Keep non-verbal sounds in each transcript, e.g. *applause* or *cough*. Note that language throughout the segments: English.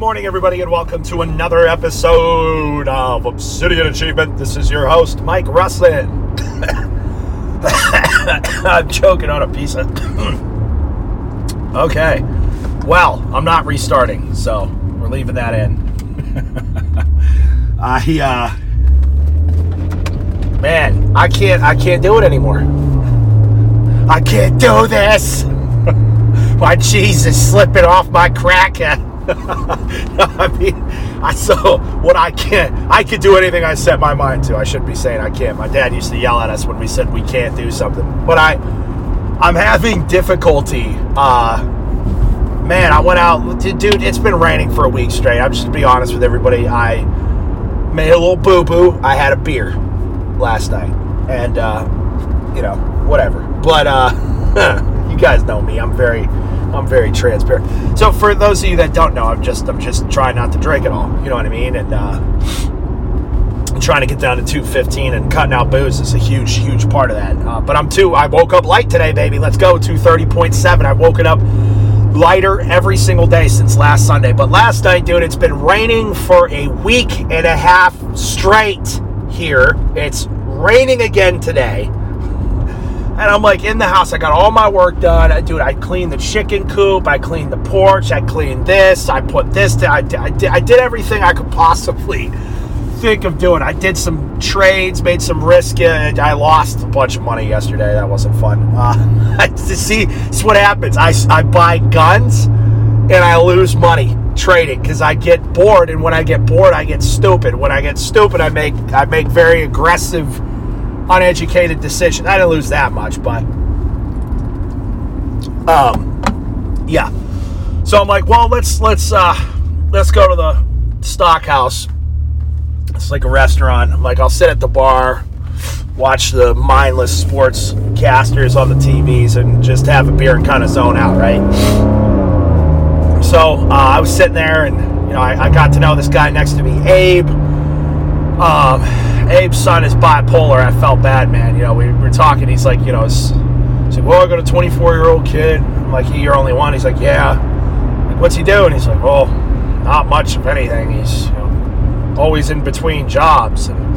morning, everybody, and welcome to another episode of Obsidian Achievement. This is your host, Mike Russlin. *coughs* I'm choking on a piece of. *coughs* okay. Well, I'm not restarting, so we're leaving that in. *laughs* I, uh. Man, I can't, I can't do it anymore. I can't do this. *laughs* My cheese is slipping off my cracker. *laughs* I mean, I so what I can't, I could do anything I set my mind to. I shouldn't be saying I can't. My dad used to yell at us when we said we can't do something. But I, I'm having difficulty. Uh, man, I went out, dude. It's been raining for a week straight. I'm just to be honest with everybody. I made a little boo boo. I had a beer last night, and uh, you know, whatever. But uh, *laughs* you guys know me. I'm very I'm very transparent. So for those of you that don't know, I'm just I'm just trying not to drink at all. You know what I mean? And uh, I'm trying to get down to 215 and cutting out booze is a huge huge part of that. Uh, but I'm too. I woke up light today, baby. Let's go 230.7. I've woken up lighter every single day since last Sunday. But last night, dude, it's been raining for a week and a half straight here. It's raining again today. And I'm like in the house. I got all my work done. I, dude, I cleaned the chicken coop. I cleaned the porch. I cleaned this. I put this. To, I, I, did, I did everything I could possibly think of doing. I did some trades, made some risk. I lost a bunch of money yesterday. That wasn't fun. Uh, *laughs* see, it's what happens. I, I buy guns and I lose money trading because I get bored. And when I get bored, I get stupid. When I get stupid, I make I make very aggressive uneducated decision. I didn't lose that much, but um, yeah. So I'm like, well, let's let's uh, let's go to the stock house. It's like a restaurant. I'm like, I'll sit at the bar, watch the mindless sports casters on the TVs, and just have a beer and kind of zone out, right? So uh, I was sitting there, and you know, I, I got to know this guy next to me, Abe. Um, Abe's son is bipolar. I felt bad, man. You know, we were talking. He's like, you know, he's, like, well, I got a 24 year old kid. I'm like, you're only one. He's like, yeah. Like, what's he doing? He's like, well, not much of anything. He's you know, always in between jobs and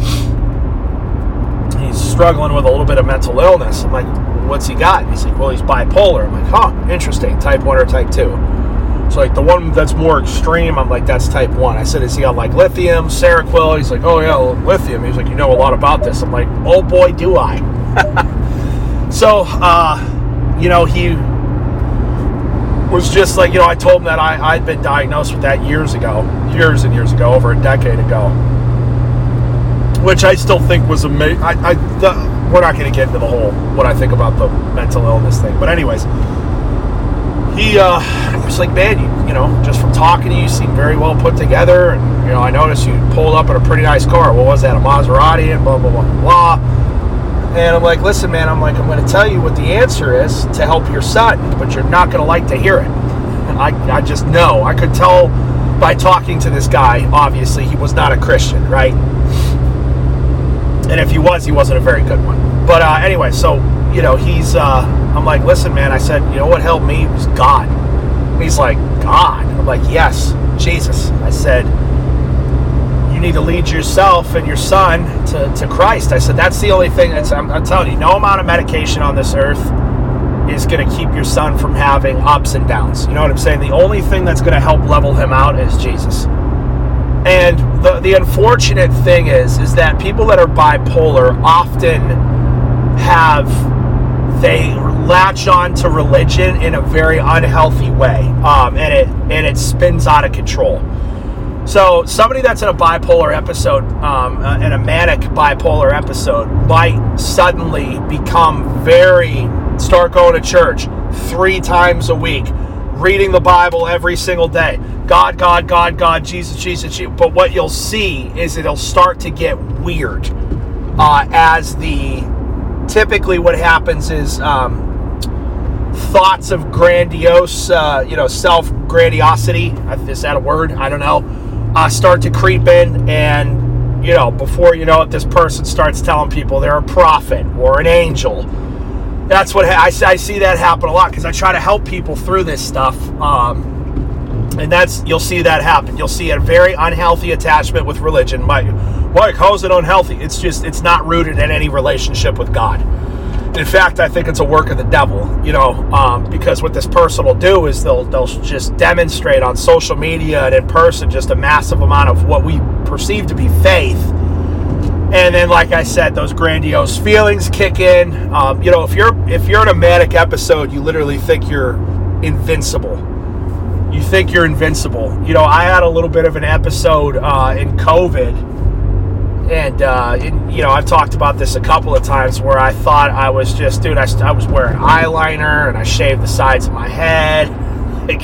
he's struggling with a little bit of mental illness. I'm like, what's he got? He's like, well, he's bipolar. I'm like, huh, interesting. Type one or type two. So like the one that's more extreme, I'm like, that's type one. I said, is he on like lithium, Seroquel? He's like, oh yeah, lithium. He's like, you know a lot about this. I'm like, oh boy, do I. *laughs* so, uh, you know, he was just like, you know, I told him that I, I'd been diagnosed with that years ago, years and years ago, over a decade ago, which I still think was amazing. I, I the, we're not going to get into the whole what I think about the mental illness thing, but anyways he uh, was like, man, you, you know, just from talking to you, you seem very well put together. And, you know, I noticed you pulled up in a pretty nice car. What was that, a Maserati and blah, blah, blah, blah. And I'm like, listen, man, I'm like, I'm going to tell you what the answer is to help your son, but you're not going to like to hear it. I, I just know. I could tell by talking to this guy, obviously, he was not a Christian, right? And if he was, he wasn't a very good one. But uh, anyway, so, you know, he's. Uh, I'm like, listen, man. I said, you know what helped me It was God. he's like, God. I'm like, yes, Jesus. I said, you need to lead yourself and your son to, to Christ. I said, that's the only thing that's, I'm, I'm telling you, no amount of medication on this earth is going to keep your son from having ups and downs. You know what I'm saying? The only thing that's going to help level him out is Jesus. And the, the unfortunate thing is, is that people that are bipolar often have they latch on to religion in a very unhealthy way, um, and it and it spins out of control. So somebody that's in a bipolar episode, um, uh, in a manic bipolar episode, might suddenly become very start going to church three times a week, reading the Bible every single day. God, God, God, God, Jesus, Jesus. Jesus. But what you'll see is it'll start to get weird uh, as the typically what happens is um, thoughts of grandiose, uh, you know, self grandiosity. Is that a word? I don't know. Uh, start to creep in, and you know, before you know it, this person starts telling people they're a prophet or an angel. That's what I, I see that happen a lot because I try to help people through this stuff. Um, And that's you'll see that happen. You'll see a very unhealthy attachment with religion. Mike, Mike, how is it unhealthy? It's just it's not rooted in any relationship with God. In fact, I think it's a work of the devil. You know, um, because what this person will do is they'll they'll just demonstrate on social media and in person just a massive amount of what we perceive to be faith. And then like i said those grandiose feelings kick in. Um, you know if you're if you're in a manic episode you literally think you're invincible. You think you're invincible. You know i had a little bit of an episode uh, in covid and uh, you know i've talked about this a couple of times where i thought i was just dude i, I was wearing eyeliner and i shaved the sides of my head *laughs* like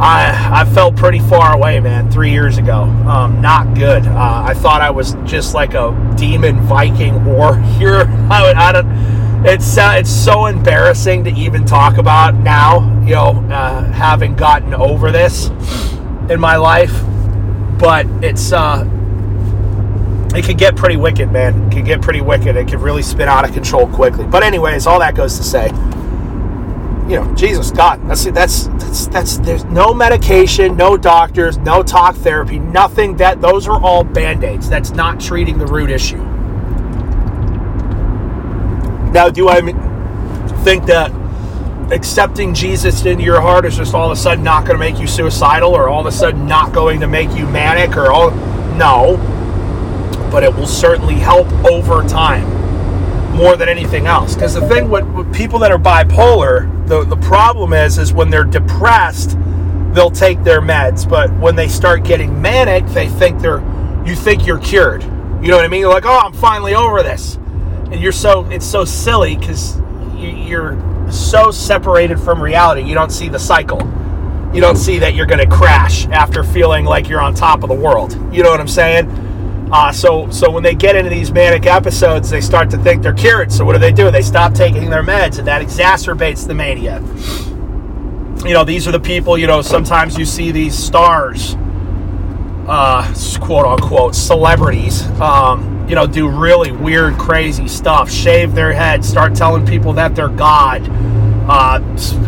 I, I felt pretty far away, man, three years ago. Um, not good. Uh, I thought I was just like a demon Viking *laughs* warrior. *laughs* I, I don't. It's uh, it's so embarrassing to even talk about now. You know, uh, having gotten over this in my life, but it's uh, it can get pretty wicked, man. It can get pretty wicked. It can really spin out of control quickly. But anyways, all that goes to say you know, Jesus, God. That's that's that's that's there's no medication, no doctors, no talk therapy, nothing. That those are all band-aids. That's not treating the root issue. Now, do I think that accepting Jesus into your heart is just all of a sudden not going to make you suicidal or all of a sudden not going to make you manic or all no, but it will certainly help over time more than anything else. Because the thing with, with, people that are bipolar, the, the problem is, is when they're depressed, they'll take their meds. But when they start getting manic, they think they're, you think you're cured. You know what I mean? You're like, oh, I'm finally over this. And you're so, it's so silly because you, you're so separated from reality. You don't see the cycle. You don't see that you're going to crash after feeling like you're on top of the world. You know what I'm saying? Uh, so, so when they get into these manic episodes, they start to think they're cured. So what do they do? They stop taking their meds, and that exacerbates the mania. You know, these are the people. You know, sometimes you see these stars, uh, quote unquote, celebrities. Um, you know, do really weird, crazy stuff. Shave their head, start telling people that they're God. Uh,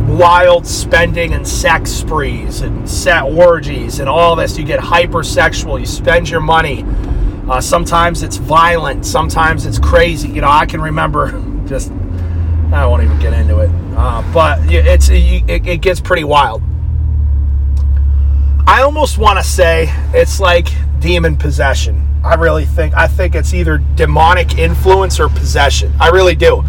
wild spending and sex sprees and set orgies and all this. You get hypersexual. You spend your money uh, sometimes it's violent. Sometimes it's crazy. You know, I can remember *laughs* just. I won't even get into it, uh, but it's it, it gets pretty wild. I almost want to say it's like demon possession. I really think I think it's either demonic influence or possession. I really do.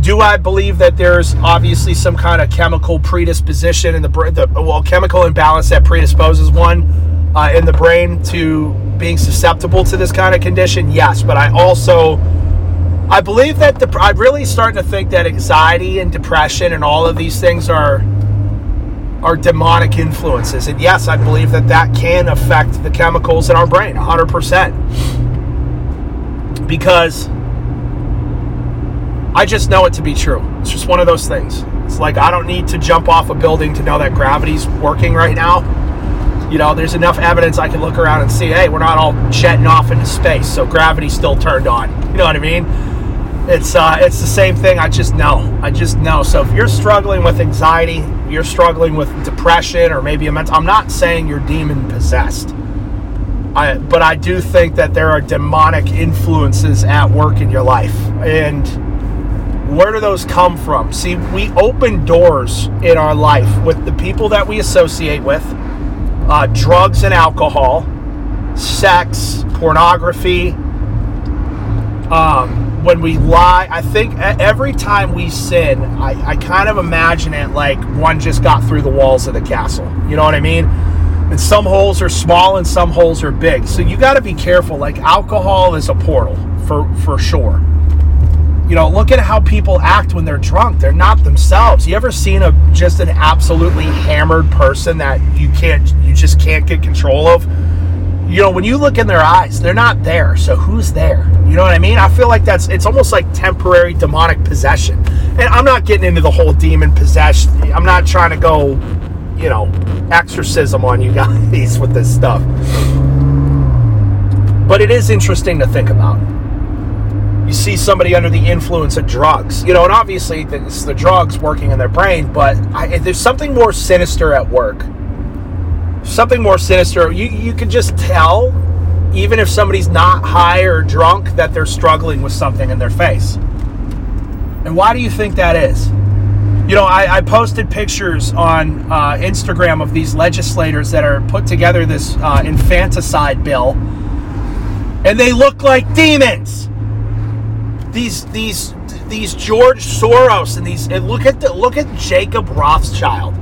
Do I believe that there's obviously some kind of chemical predisposition in the brain, the well, chemical imbalance that predisposes one uh, in the brain to being susceptible to this kind of condition? Yes, but I also I believe that the I'm really starting to think that anxiety and depression and all of these things are are demonic influences. And yes, I believe that that can affect the chemicals in our brain 100%. Because I just know it to be true. It's just one of those things. It's like I don't need to jump off a building to know that gravity's working right now you know, there's enough evidence I can look around and see, hey, we're not all jetting off into space, so gravity's still turned on. You know what I mean? It's uh, it's the same thing. I just know. I just know. So if you're struggling with anxiety, you're struggling with depression, or maybe a mental. I'm not saying you're demon possessed. I, but I do think that there are demonic influences at work in your life, and where do those come from? See, we open doors in our life with the people that we associate with uh, drugs and alcohol, sex, pornography. Um, when we lie, I think every time we sin, I, I kind of imagine it like one just got through the walls of the castle. You know what I mean? And some holes are small and some holes are big. So you got to be careful. Like alcohol is a portal for for sure. You know, look at how people act when they're drunk. They're not themselves. You ever seen a just an absolutely hammered person that you can't you just can't get control of? You know, when you look in their eyes, they're not there. So who's there? You know what I mean? I feel like that's it's almost like temporary demonic possession. And I'm not getting into the whole demon possession. I'm not trying to go, you know, exorcism on you *laughs* guys with this stuff. But it is interesting to think about you see somebody under the influence of drugs, you know, and obviously it's the drugs working in their brain, but I, there's something more sinister at work something more sinister. You you could just tell, even if somebody's not high or drunk, that they're struggling with something in their face. And why do you think that is? You know, I, I posted pictures on uh, Instagram of these legislators that are put together this uh, infanticide bill, and they look like demons. These these these George Soros and these and look at the look at Jacob Rothschild,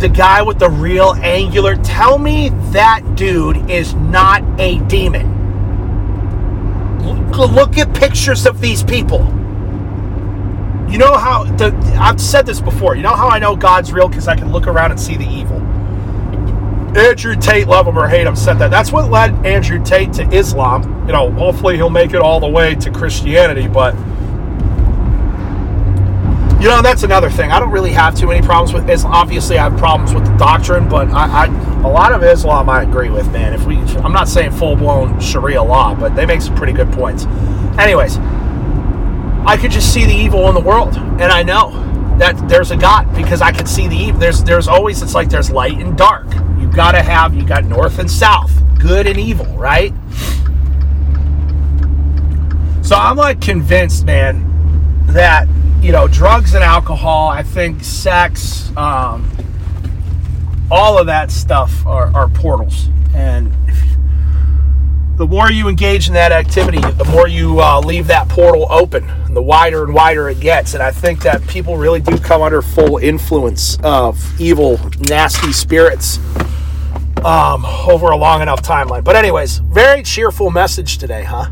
the guy with the real angular. Tell me that dude is not a demon. Look, look at pictures of these people. You know how the I've said this before. You know how I know God's real because I can look around and see the evil. Andrew Tate, love him or hate him, said that. That's what led Andrew Tate to Islam. You know, hopefully he'll make it all the way to Christianity, but you know that's another thing. I don't really have too many problems with Islam. Obviously, I have problems with the doctrine, but I, I a lot of Islam I agree with, man. If we, I'm not saying full blown Sharia law, but they make some pretty good points. Anyways. I could just see the evil in the world, and I know that there's a God because I can see the evil. There's there's always it's like there's light and dark. You got to have you got north and south, good and evil, right? So I'm like convinced, man, that you know drugs and alcohol. I think sex, um, all of that stuff are, are portals, and the more you engage in that activity, the more you uh, leave that portal open, the wider and wider it gets. And I think that people really do come under full influence of evil, nasty spirits um, over a long enough timeline. But, anyways, very cheerful message today, huh?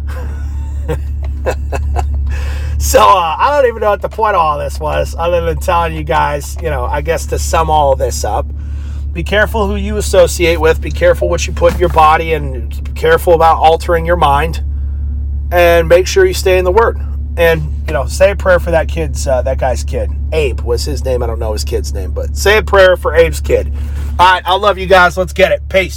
*laughs* so, uh, I don't even know what the point of all this was, other than telling you guys, you know, I guess to sum all this up be careful who you associate with be careful what you put in your body and be careful about altering your mind and make sure you stay in the word and you know say a prayer for that kid's uh, that guy's kid. Abe was his name. I don't know his kid's name but say a prayer for abe's kid. All right i love you guys. Let's get it. Peace